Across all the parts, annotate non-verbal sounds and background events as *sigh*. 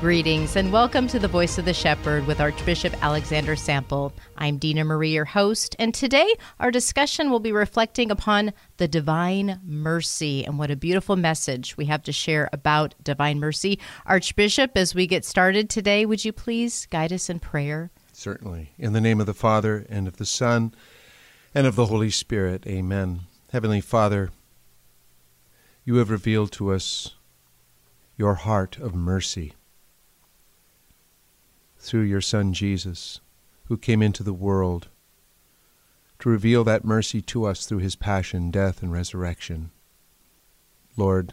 Greetings and welcome to the Voice of the Shepherd with Archbishop Alexander Sample. I'm Dina Marie, your host, and today our discussion will be reflecting upon the divine mercy and what a beautiful message we have to share about divine mercy. Archbishop, as we get started today, would you please guide us in prayer? Certainly. In the name of the Father, and of the Son, and of the Holy Spirit. Amen. Heavenly Father, you have revealed to us your heart of mercy through your Son Jesus, who came into the world to reveal that mercy to us through his passion, death, and resurrection. Lord,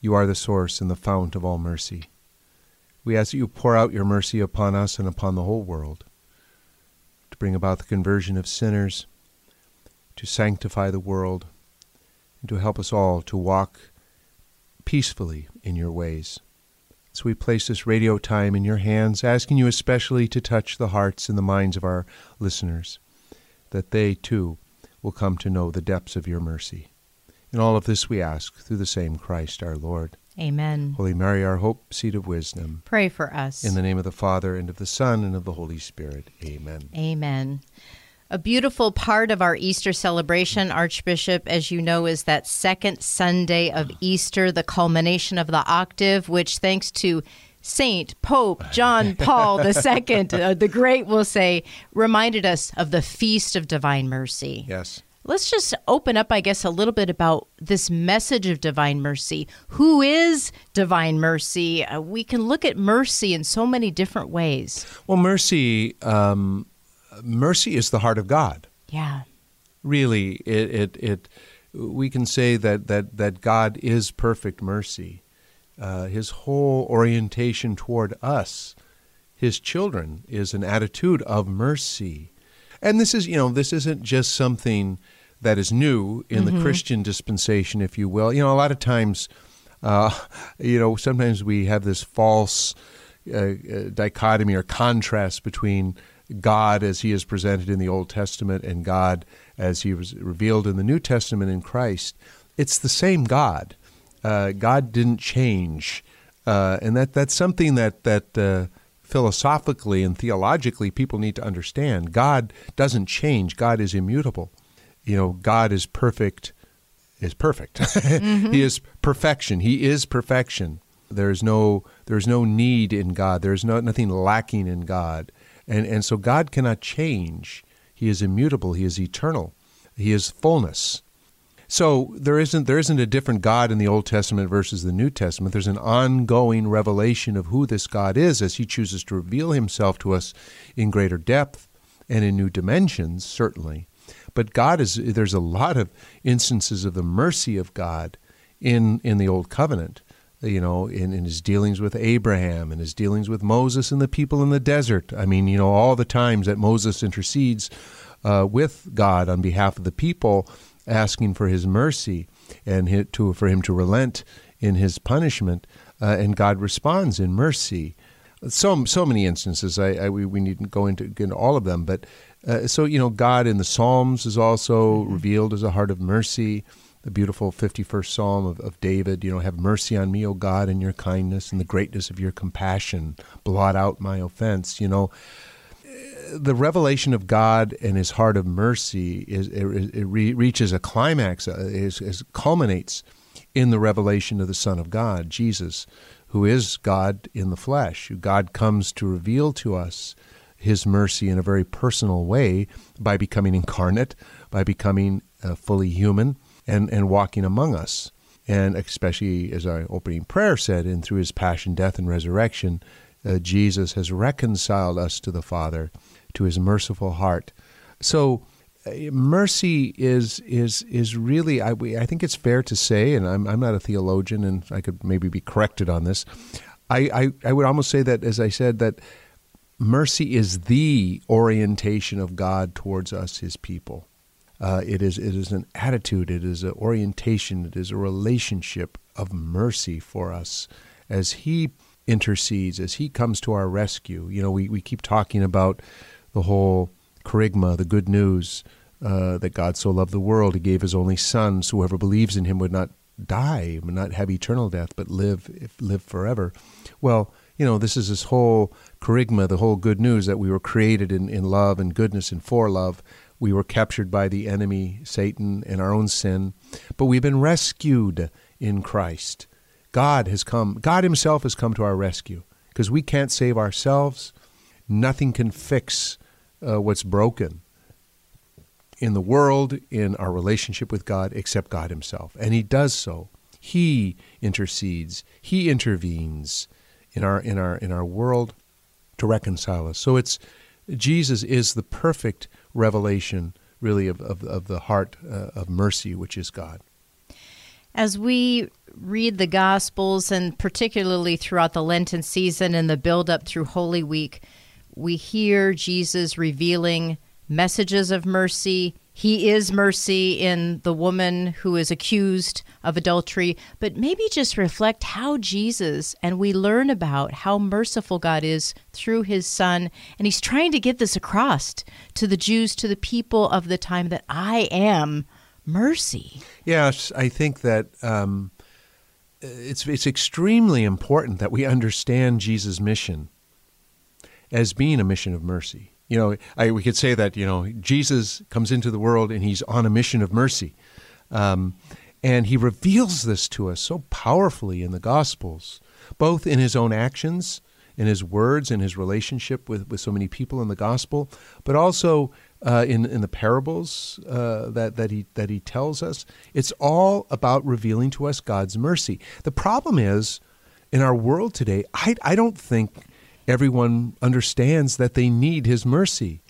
you are the source and the fount of all mercy. We ask that you pour out your mercy upon us and upon the whole world, to bring about the conversion of sinners, to sanctify the world, and to help us all to walk peacefully in your ways. So we place this radio time in your hands, asking you especially to touch the hearts and the minds of our listeners, that they too will come to know the depths of your mercy. In all of this we ask through the same Christ our Lord. Amen. Holy Mary, our hope, seat of wisdom. Pray for us. In the name of the Father, and of the Son, and of the Holy Spirit. Amen. Amen. A beautiful part of our Easter celebration, Archbishop, as you know, is that second Sunday of Easter, the culmination of the octave, which, thanks to Saint Pope John Paul II, *laughs* uh, the Great, will say, reminded us of the Feast of Divine Mercy. Yes. Let's just open up, I guess, a little bit about this message of divine mercy. Who is divine mercy? Uh, we can look at mercy in so many different ways. Well, mercy, um, mercy is the heart of God. Yeah. Really, it, it, it we can say that, that, that God is perfect mercy. Uh, his whole orientation toward us, his children, is an attitude of mercy. And this is, you know, this isn't just something that is new in Mm-hmm. the Christian dispensation, if you will. You know, a lot of times, uh, *laughs* you know, sometimes we have this false uh, uh, dichotomy or contrast between God as he is presented in the Old Testament and God as he was revealed in the New Testament in Christ. It's the same God. Uh, God didn't change, uh, and that that's something that that uh, philosophically and theologically people need to understand. God doesn't change. God is immutable. You know, God is perfect. Is perfect. *laughs* he is perfection. He is perfection. There is no there is no need in God. There is no nothing lacking in God, and and so God cannot change. He is immutable. He is eternal. He is fullness. So there isn't there isn't a different God in the Old Testament versus the New Testament. There's an ongoing revelation of who this God is as he chooses to reveal himself to us in greater depth and in new dimensions, certainly. But God is there's a lot of instances of the mercy of God in in the Old Covenant. You know, in, in his dealings with Abraham and his dealings with Moses and the people in the desert. I mean, you know, all the times that Moses intercedes uh, with God on behalf of the people, asking for his mercy and hi- to, for him to relent in his punishment, uh, and God responds in mercy. So so many instances. I, I we, we needn't go into, into all of them, but uh, so you know, God in the Psalms is also revealed as a heart of mercy. The beautiful fifty-first Psalm of, of David. You know, have mercy on me, O God, in your kindness and the greatness of your compassion. Blot out my offense. You know, the revelation of God and His heart of mercy is it, it re- reaches a climax, uh, is, is culminates in the revelation of the Son of God, Jesus, who is God in the flesh. God comes to reveal to us his mercy in a very personal way by becoming incarnate, by becoming uh, fully human, and, and walking among us. And especially as our opening prayer said, and through his passion, death, and resurrection, uh, Jesus has reconciled us to the Father, to his merciful heart. So, uh, mercy is is is really I, I think it's fair to say, and I'm I'm not a theologian, and I could maybe be corrected on this. I, I, I would almost say that, as I said, that mercy is the orientation of God towards us, His people. Uh, it is it is an attitude, it is an orientation, it is a relationship of mercy for us as He intercedes, as He comes to our rescue. You know, we, we keep talking about the whole kerygma, the good news uh, that God so loved the world, He gave His only Son, so whoever believes in Him would not die, would not have eternal death, but live live forever. Well, you know, this is this whole kerygma, the whole good news that we were created in, in love and goodness and for love. We were captured by the enemy, Satan, and our own sin, but we've been rescued in Christ. God has come, God Himself has come to our rescue because we can't save ourselves. Nothing can fix uh, what's broken in the world, in our relationship with God, except God Himself. And He does so. He intercedes, He intervenes in our in our in our world to reconcile us. So it's Jesus is the perfect revelation, really, of, of, of the heart uh, of mercy, which is God. As we read the Gospels, and particularly throughout the Lenten season and the build up through Holy Week, we hear Jesus revealing messages of mercy. He is mercy in the woman who is accused of adultery, but maybe just reflect how Jesus and we learn about how merciful God is through his son. And he's trying to get this across to the Jews, to the people of the time that I am mercy. Yes, I think that um, it's, it's extremely important that we understand Jesus' mission as being a mission of mercy you know, I, we could say that you know Jesus comes into the world and he's on a mission of mercy, um, and he reveals this to us so powerfully in the Gospels, both in his own actions, in his words, in his relationship with, with so many people in the Gospel, but also uh, in in the parables uh, that that he that he tells us. It's all about revealing to us God's mercy. The problem is, in our world today, I I don't think everyone understands that they need his mercy,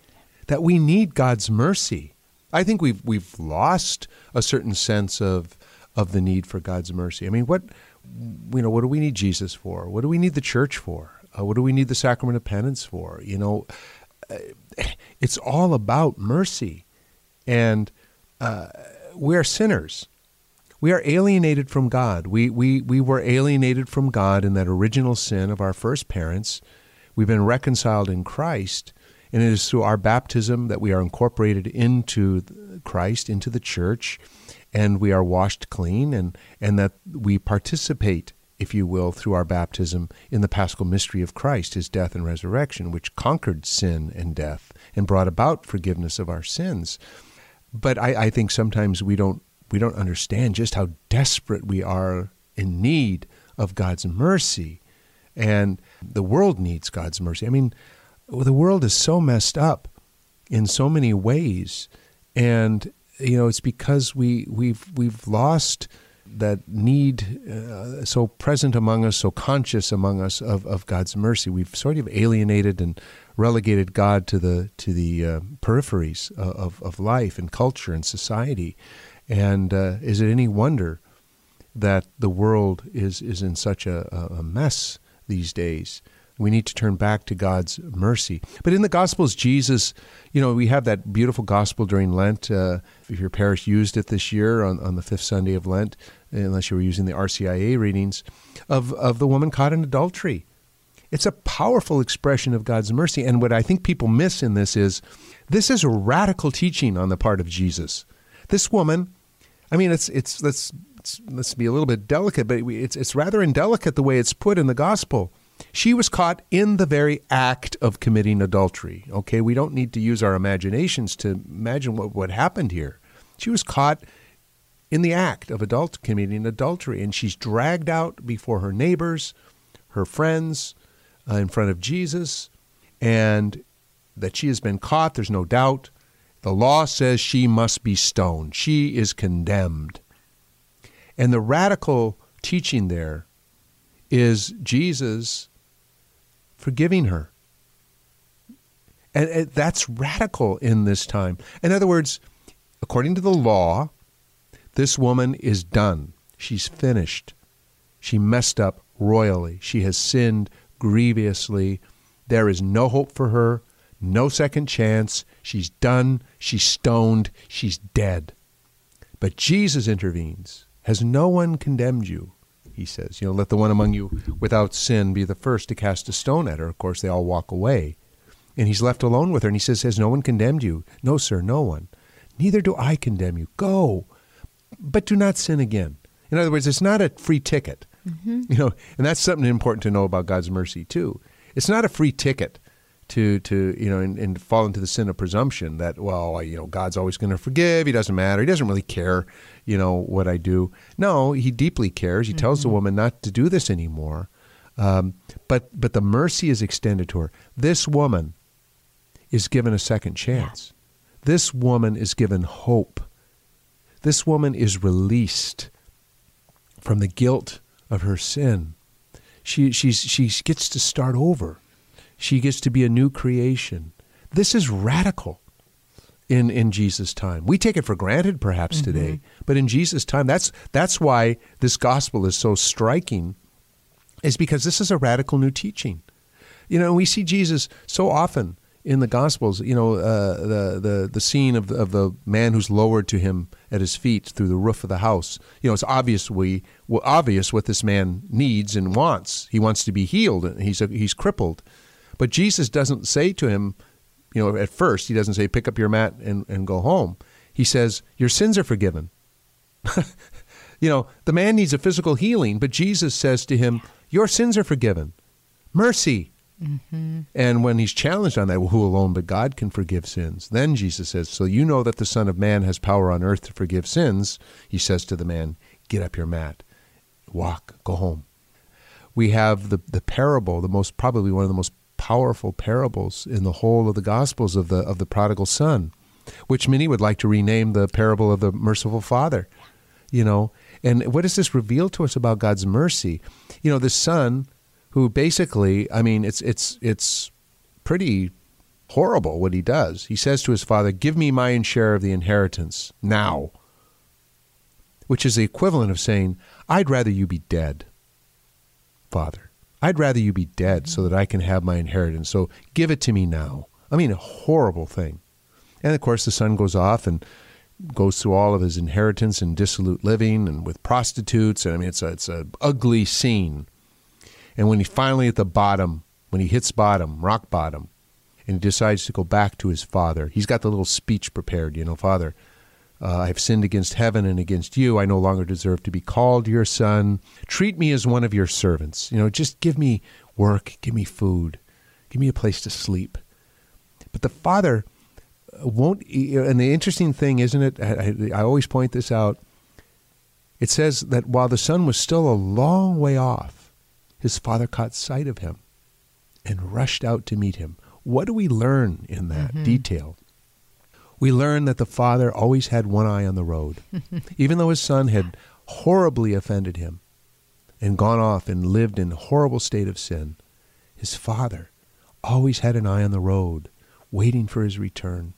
that we need God's mercy. I think we've we've lost a certain sense of of the need for God's mercy. I mean, what you know, what do we need Jesus for? What do we need the church for? Uh, what do we need the sacrament of penance for? You know, uh, it's all about mercy, and uh, we are sinners. We are alienated from God. We, we, we were alienated from God in that original sin of our first parents We've been reconciled in Christ, and it is through our baptism that we are incorporated into Christ, into the church, and we are washed clean, and, and that we participate, if you will, through our baptism in the paschal mystery of Christ, his death and resurrection, which conquered sin and death and brought about forgiveness of our sins. But I, I think sometimes we don't we don't understand just how desperate we are in need of God's mercy and the world needs God's mercy. I mean, the world is so messed up in so many ways. And, you know, it's because we, we've, we've lost that need uh, so present among us, so conscious among us of, of God's mercy. We've sort of alienated and relegated God to the to the uh, peripheries of, of life and culture and society. And uh, is it any wonder that the world is is in such a, a mess these days. We need to turn back to God's mercy. But in the Gospels, Jesus, you know, we have that beautiful gospel during Lent. Uh, if your parish used it this year on, on the fifth Sunday of Lent, unless you were using the RCIA readings, of, of the woman caught in adultery. It's a powerful expression of God's mercy. And what I think people miss in this is this is a radical teaching on the part of Jesus. This woman, I mean, it's, it's, let's let's, let's be a little bit delicate, but it's, it's rather indelicate the way it's put in the gospel. She was caught in the very act of committing adultery. Okay, we don't need to use our imaginations to imagine what, what happened here. She was caught in the act of adult committing adultery, and she's dragged out before her neighbors, her friends, uh, in front of Jesus, and that she has been caught, there's no doubt. The law says she must be stoned. She is condemned. And the radical teaching there is Jesus forgiving her. And, that's radical in this time. In other words, according to the law, this woman is done. She's finished. She messed up royally. She has sinned grievously. There is no hope for her, no second chance. She's done. She's stoned. She's dead. But Jesus intervenes. Has no one condemned you? He says, You know, let the one among you without sin be the first to cast a stone at her. Of course, they all walk away. And he's left alone with her, and he says, Has no one condemned you? No, sir, no one. Neither do I condemn you. Go, but do not sin again. In other words, it's not a free ticket. Mm-hmm. You know, and that's something important to know about God's mercy too. It's not a free ticket to to you know and, and fall into the sin of presumption that well you know God's always going to forgive. He doesn't matter. He doesn't really care. You know what I do. No, he deeply cares. He mm-hmm. tells the mm-hmm. woman not to do this anymore. Um, but but the mercy is extended to her. This woman is given a second chance. Yeah. This woman is given hope. This woman is released from the guilt of her sin. She, she's, she gets to start over. She gets to be a new creation. This is radical in, in Jesus' time. We take it for granted perhaps mm-hmm. today, but in Jesus' time, that's, that's why this gospel is so striking, is because this is a radical new teaching. You know, we see Jesus so often in the Gospels, you know, uh, the the the scene of the, of the man who's lowered to him at his feet through the roof of the house. You know, it's obviously well, obvious what this man needs and wants. He wants to be healed, and he's a, he's crippled. But Jesus doesn't say to him, you know, at first he doesn't say, "Pick up your mat and, and go home." He says, "Your sins are forgiven." *laughs* you know, the man needs a physical healing, but Jesus says to him, "Your sins are forgiven." Mercy Mm-hmm. And when he's challenged on that, well, who alone but God can forgive sins? Then Jesus says, So you know that the Son of Man has power on earth to forgive sins. He says to the man, Get up your mat, walk, go home. We have the, the parable, the most probably one of the most powerful parables in the whole of the Gospels of the of the prodigal son, which many would like to rename the parable of the merciful father. You know, and what does this reveal to us about God's mercy? You know, the son who basically, I mean, it's it's it's pretty horrible what he does. He says to his father, "Give me my share of the inheritance now." Which is the equivalent of saying, "I'd rather you be dead, father. I'd rather you be dead so that I can have my inheritance. So give it to me now." I mean, a horrible thing. And of course, the son goes off and goes through all of his inheritance and dissolute living and with prostitutes. And I mean, it's a, it's a ugly scene. And when he finally at the bottom, when he hits bottom, rock bottom, and he decides to go back to his father, he's got the little speech prepared, you know, Father, uh, I have sinned against heaven and against you. I no longer deserve to be called your son. Treat me as one of your servants. You know, just give me work, give me food, give me a place to sleep. But the father won't, and the interesting thing, isn't it? I, I always point this out. It says that while the son was still a long way off, his father caught sight of him and rushed out to meet him. What do we learn in that mm-hmm. detail? We learn that the father always had one eye on the road. *laughs* Even though his son had horribly offended him and gone off and lived in horrible state of sin, his father always had an eye on the road, waiting for his return.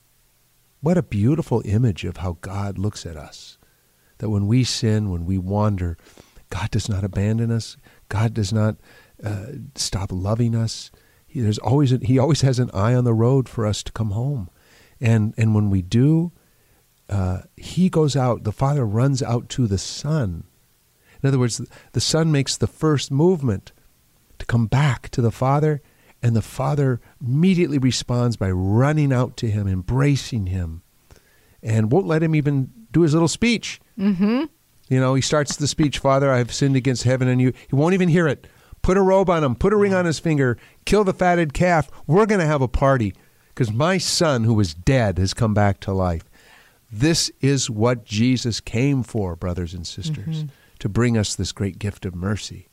What a beautiful image of how God looks at us. That when we sin, when we wander, God does not abandon us. God does not uh, stop loving us. He, there's always a, he always has an eye on the road for us to come home, and and when we do, uh, he goes out. The Father runs out to the Son. In other words, the Son makes the first movement to come back to the Father, and the Father immediately responds by running out to him, embracing him, and won't let him even do his little speech. Mm-hmm. You know, he starts the speech, Father, I have sinned against heaven and you. He won't even hear it. Put a robe on him, put a ring on his finger, kill the fatted calf. We're going to have a party because my son who was dead has come back to life. This is what Jesus came for, brothers and sisters, mm-hmm. to bring us this great gift of mercy.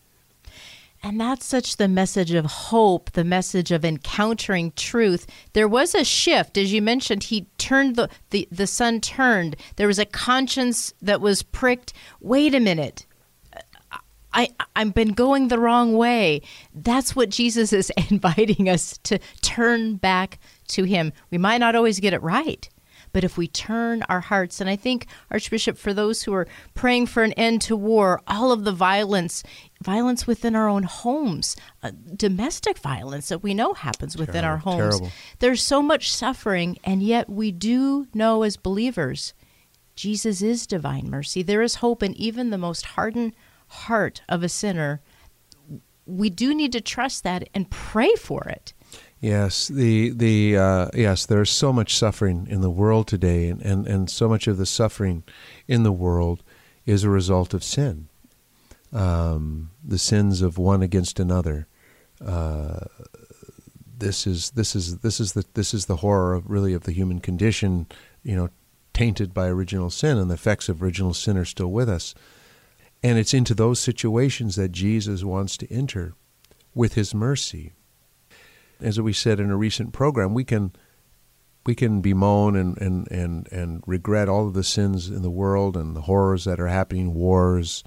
And that's such the message of hope, the message of encountering truth. There was a shift, as you mentioned, he turned the, the, the son turned. There was a conscience that was pricked. Wait a minute. I, I've been going the wrong way. That's what Jesus is *laughs* inviting us to turn back to him. We might not always get it right, but if we turn our hearts, and I think, Archbishop, for those who are praying for an end to war, all of the violence, violence within our own homes, uh, domestic violence that we know happens within Terrible, our homes, terrible. there's so much suffering, and yet we do know as believers, Jesus is divine mercy. There is hope in even the most hardened heart of a sinner. We do need to trust that and pray for it. Yes, the the uh, yes, there's so much suffering in the world today, and, and, and so much of the suffering in the world is a result of sin, um, the sins of one against another. Uh, this is this is this is the this is the horror of really of the human condition, you know, tainted by original sin, and the effects of original sin are still with us. And it's into those situations that Jesus wants to enter with His mercy as we said in a recent program, we can we can bemoan and, and, and, and regret all of the sins in the world and the horrors that are happening, wars,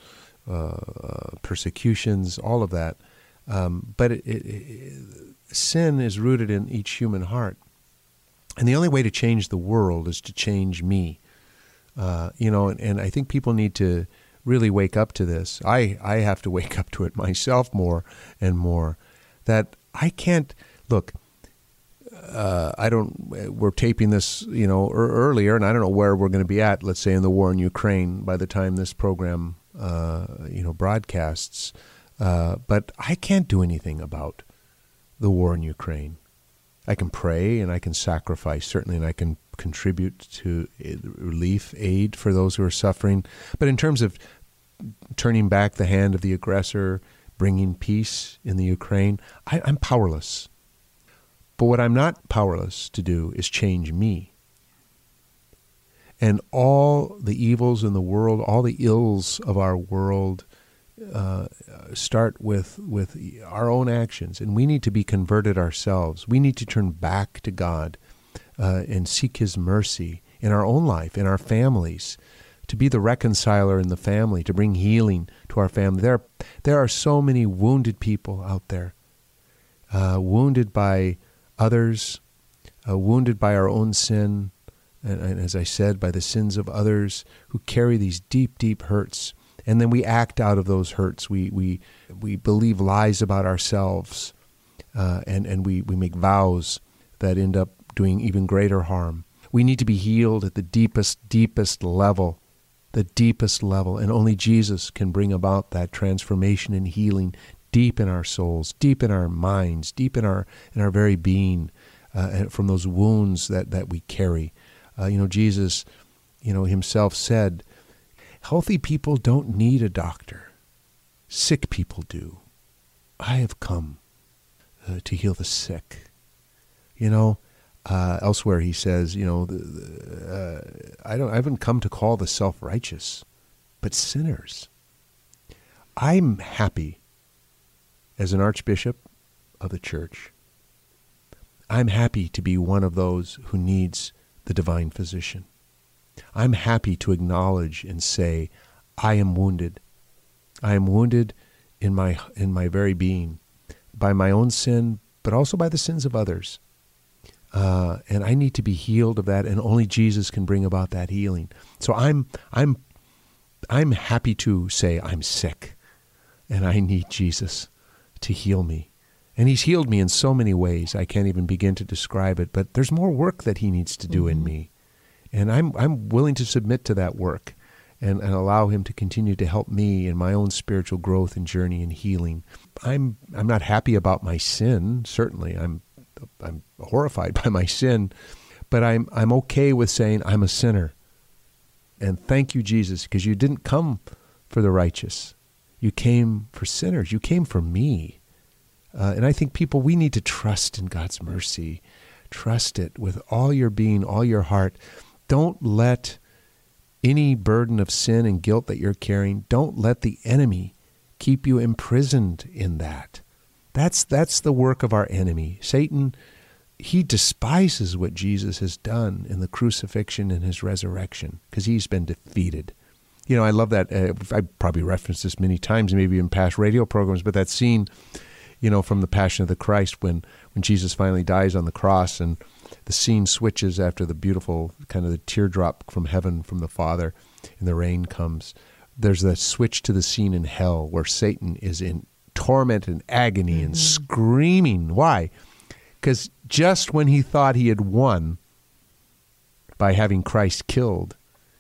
uh, persecutions, all of that. Um, but it, it, it, sin is rooted in each human heart. And the only way to change the world is to change me. Uh, you know, and, and I think people need to really wake up to this. I, I have to *laughs* wake up to it myself more and more. That I can't look, uh, I don't. We're taping this, you know, er, earlier, and I don't know where we're going to be at. Let's say in the war in Ukraine by the time this program, uh, you know, broadcasts. Uh, but I can't do anything about the war in Ukraine. I can pray and I can sacrifice certainly, and I can contribute to relief aid for those who are suffering. But in terms of turning back the hand of the aggressor, bringing peace in the Ukraine, I, I'm powerless. But what I'm not powerless to do is change me. And all the evils in the world, all the ills of our world, uh, start with with our own actions, and we need to be converted ourselves. We need to turn back to God uh, and seek His mercy in our own life, in our families, to be the reconciler in the family, to bring healing to our family. There, there are so many wounded people out there, uh, wounded by others, uh, wounded by our own sin, and, and, as I said, by the sins of others who carry these deep, deep hurts. And then we act out of those hurts. We, we, we believe lies about ourselves, uh, and, and we, we make vows that end up doing even greater harm. We need to be healed at the deepest, deepest level, the deepest level. And only Jesus can bring about that transformation and healing deep in our souls, deep in our minds, deep in our in our very being, uh, from those wounds that that we carry. Uh, you know, Jesus, you know, himself said, "Healthy people don't need a doctor; sick people do. I have come uh, to heal the sick." You know. Uh, elsewhere, he says, "You know, the, the, uh, I don't. I haven't come to call the self-righteous, but sinners." I'm happy as an archbishop of the church, I'm happy to be one of those who needs the divine physician. I'm happy to acknowledge and say, I am wounded. I am wounded in my in my very being by my own sin, but also by the sins of others. Uh, and I need to be healed of that, and only Jesus can bring about that healing. So I'm I'm I'm happy to say I'm sick, and I need Jesus to heal me. And he's healed me in so many ways. I can't even begin to describe it, but there's more work that he needs to do mm-hmm. in me. And I'm I'm willing to submit to that work and, and allow him to continue to help me in my own spiritual growth and journey and healing. I'm I'm not happy about my sin, certainly. I'm I'm horrified *laughs* by my sin, but I'm I'm okay with saying I'm a sinner. And thank you, Jesus, because you didn't come for the righteous. You came for sinners. You came for me. Uh, and I think people, we need to trust in God's mercy. Trust it with all your being, all your heart. Don't let any burden of sin and guilt that you're carrying, don't let the enemy keep you imprisoned in that. That's that's the work of our enemy. Satan he despises what Jesus has done in the crucifixion and his resurrection because he's been defeated. You know, I love that. Uh, I probably referenced this many times, maybe in past radio programs, but that scene, you know, from the Passion of the Christ when when Jesus finally dies on the cross and the scene switches after the beautiful kind of the teardrop from heaven from the Father and the rain comes. There's a switch to the scene in hell where Satan is in torment and agony and mm-hmm. screaming. Why? Because just when he thought he had won by having Christ killed,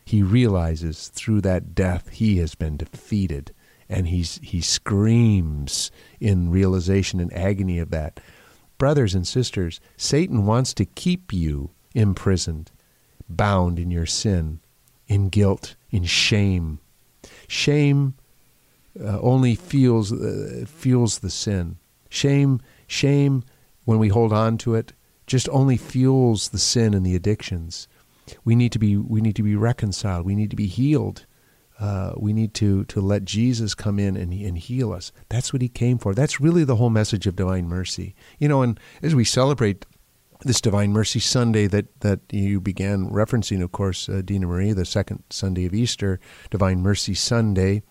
he realizes through that death he has been defeated. And he's, he screams in realization and agony of that. Brothers and sisters, Satan wants to keep you imprisoned, bound in your sin, in guilt, in shame. Shame uh, only fuels uh, fuels the sin. Shame, shame, when we hold on to it, just only fuels the sin and the addictions. We need to be we need to be reconciled. We need to be healed. Uh, we need to to let Jesus come in and, and heal us. That's what he came for. That's really the whole message of divine mercy. You know, and as we celebrate this Divine Mercy Sunday that, that you began referencing, of course, uh, Dina Marie, the second Sunday of Easter, Divine Mercy Sunday,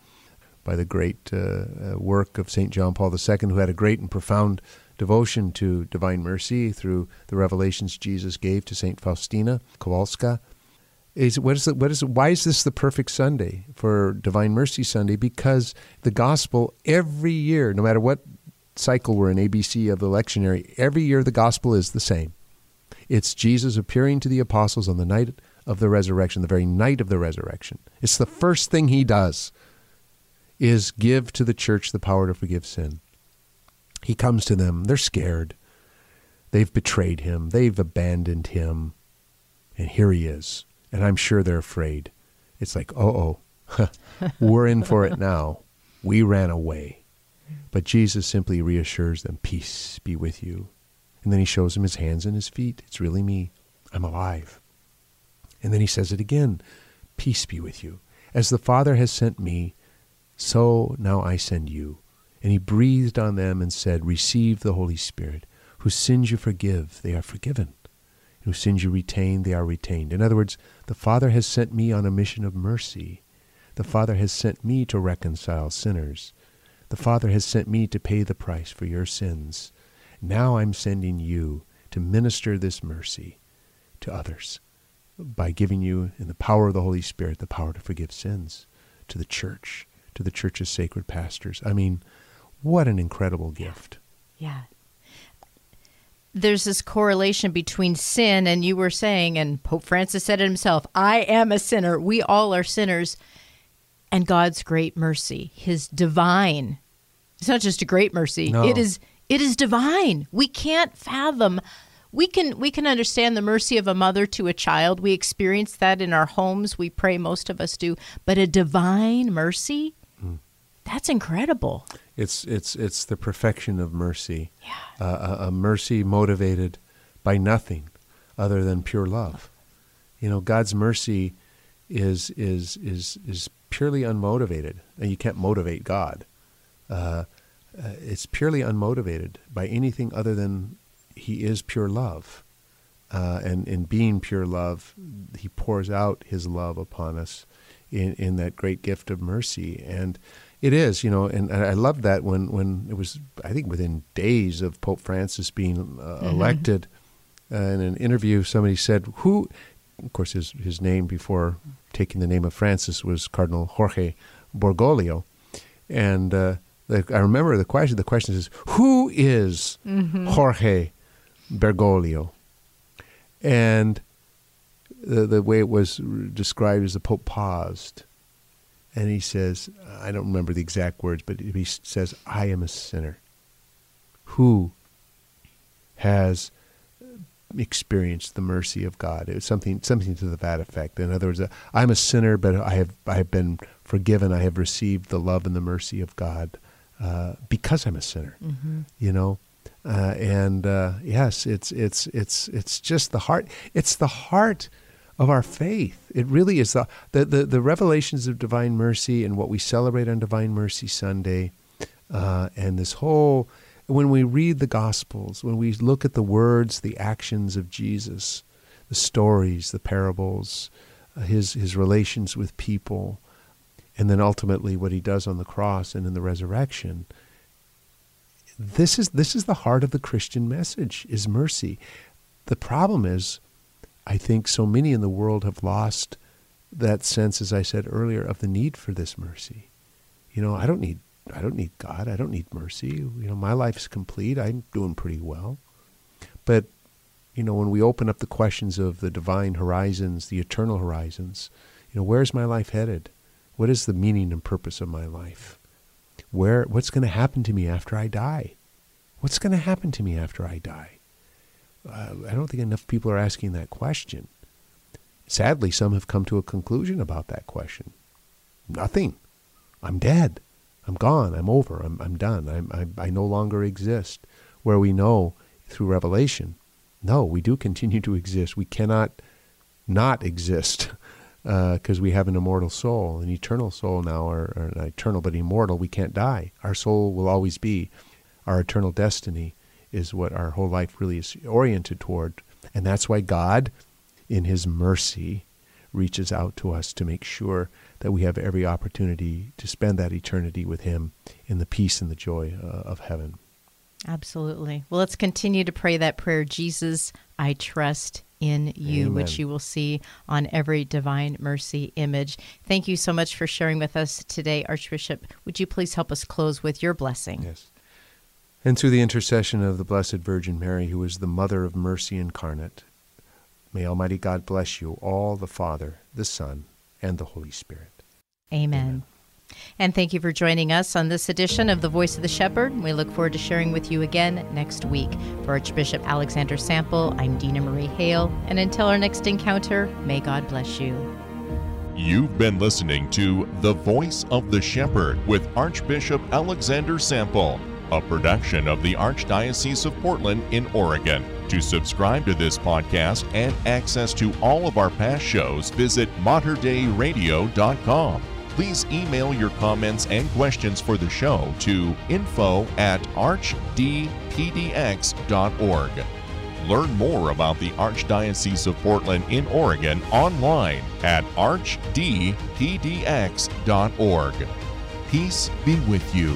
by the great uh, uh work of St. John Paul II, who had a great and profound devotion to divine mercy through the revelations Jesus gave to St. Faustina Kowalska. Is what is it, what is why is this the perfect Sunday for Divine Mercy Sunday? Because the gospel every year, no matter what cycle we're in, ABC of the lectionary, every year the gospel is the same. It's Jesus appearing to the apostles on the night of the resurrection, the very night of the resurrection. It's the first thing he does is give to the church the power to forgive sin. He comes to them. They're scared. They've betrayed him. They've abandoned him. And here he is. And I'm sure they're afraid. It's like, oh, oh, *laughs* we're in for it now. We ran away. But Jesus simply reassures them, Peace be with you. And then he shows them his hands and his feet. It's really me. I'm alive. And then he says it again Peace be with you. As the Father has sent me, so now I send you. And he breathed on them and said, Receive the Holy Spirit. Whose sins you forgive, they are forgiven. Whose sins you retain, they are retained. In other words, the Father has sent me on a mission of mercy. The Father has sent me to reconcile sinners. The Father has sent me to pay the price for your sins. Now I'm sending you to minister this mercy to others by giving you, in the power of the Holy Spirit, the power to forgive sins to the church, to the church's sacred pastors. I mean, what an incredible gift. Yeah. There's this correlation between sin, and you were saying, and Pope Francis said it himself I am a sinner. We all are sinners. And God's great mercy, his divine. It's not just a great mercy. No. It is it is divine. We can't fathom we can we can understand the mercy of a mother to a child. We experience that in our homes. We pray most of us do, but a divine mercy mm. that's incredible. It's it's it's the perfection of mercy. Yeah. Uh, a, a, mercy motivated by nothing other than pure love. You know, God's mercy is is is is purely unmotivated, and you can't motivate God. Uh, uh, it's purely unmotivated by anything other than He is pure love. Uh, and in being pure love, He pours out His love upon us in, in that great gift of mercy. And it is, you know, and, I love that when, when it was, I think, within days of Pope Francis being uh, mm-hmm. elected. Uh, in an interview, somebody said, "Who?" Of course, his his name before taking the name of Francis was Cardinal Jorge Bergoglio, and uh, the, I remember the question. The question is, "Who is mm-hmm. Jorge Bergoglio?" And the the way it was described is the Pope paused and he says, I don't remember the exact words, but he says, I am a sinner who has experienced the mercy of God. It was something something to the that effect. In other words, uh, I'm a sinner, but I have I have been forgiven. I have received the love and the mercy of God uh, because I'm a sinner. Mm-hmm. You know, uh, and uh, yes, it's it's it's it's just the heart. It's the heart of our faith. It really is the, the, the, the revelations of divine mercy and what we celebrate on Divine Mercy Sunday, uh, and this whole, when we read the Gospels, when we look at the words, the actions of Jesus, the stories, the parables, uh, his, his relations with people, and then ultimately what he does on the cross and in the resurrection. This is, this is the heart of the Christian message, is mercy. The problem is, I think so many in the world have lost that sense, as I said earlier, of the need for this mercy. You know, I don't need I don't need God. I don't need mercy. You know, my life's complete. I'm doing pretty well. But, you know, when we open up the questions of the divine horizons, the eternal horizons, you know, where's my life headed? What is the meaning and purpose of my life? Where what's going to happen to me after I die? What's going to happen to me after I die? Uh, I don't think enough people are asking that question. Sadly, some have come to a conclusion about that question. Nothing. I'm dead. I'm gone. I'm over. I'm, I'm done. I'm, I, I no longer exist. Where we know through revelation, no, we do continue to exist. We cannot not exist because *laughs* uh, we have an immortal soul, an eternal soul now, or, or eternal but immortal. We can't die. Our soul will always be. Our eternal destiny is what our whole life really is oriented toward. And that's why God, in His mercy, reaches out to us to make sure that we have every opportunity to spend that eternity with Him in the peace and the joy uh, of heaven. Absolutely. Well, let's continue to pray that prayer Jesus, I trust in you, Amen. which you will see on every Divine Mercy image. Thank you so much for sharing with us today, Archbishop. Would you please help us close with your blessing? Yes. And through the intercession of the Blessed Virgin Mary, who is the Mother of Mercy incarnate, may Almighty God bless you, all the Father, the Son, and the Holy Spirit. Amen. Amen. And thank you for joining us on this edition of The Voice of the Shepherd. We look forward to sharing with you again next week. For Archbishop Alexander Sample, I'm Dina Marie Hale. And until our next encounter, may God bless you. You've been listening to The Voice of the Shepherd with Archbishop Alexander Sample, a production of the Archdiocese of Portland in Oregon. To subscribe to this podcast and access to all of our past shows, visit materdeiradio.com please email your comments and questions for the show to info at archdpdx.org. Learn more about the Archdiocese of Portland in Oregon online at archdpdx.org. Peace be with you.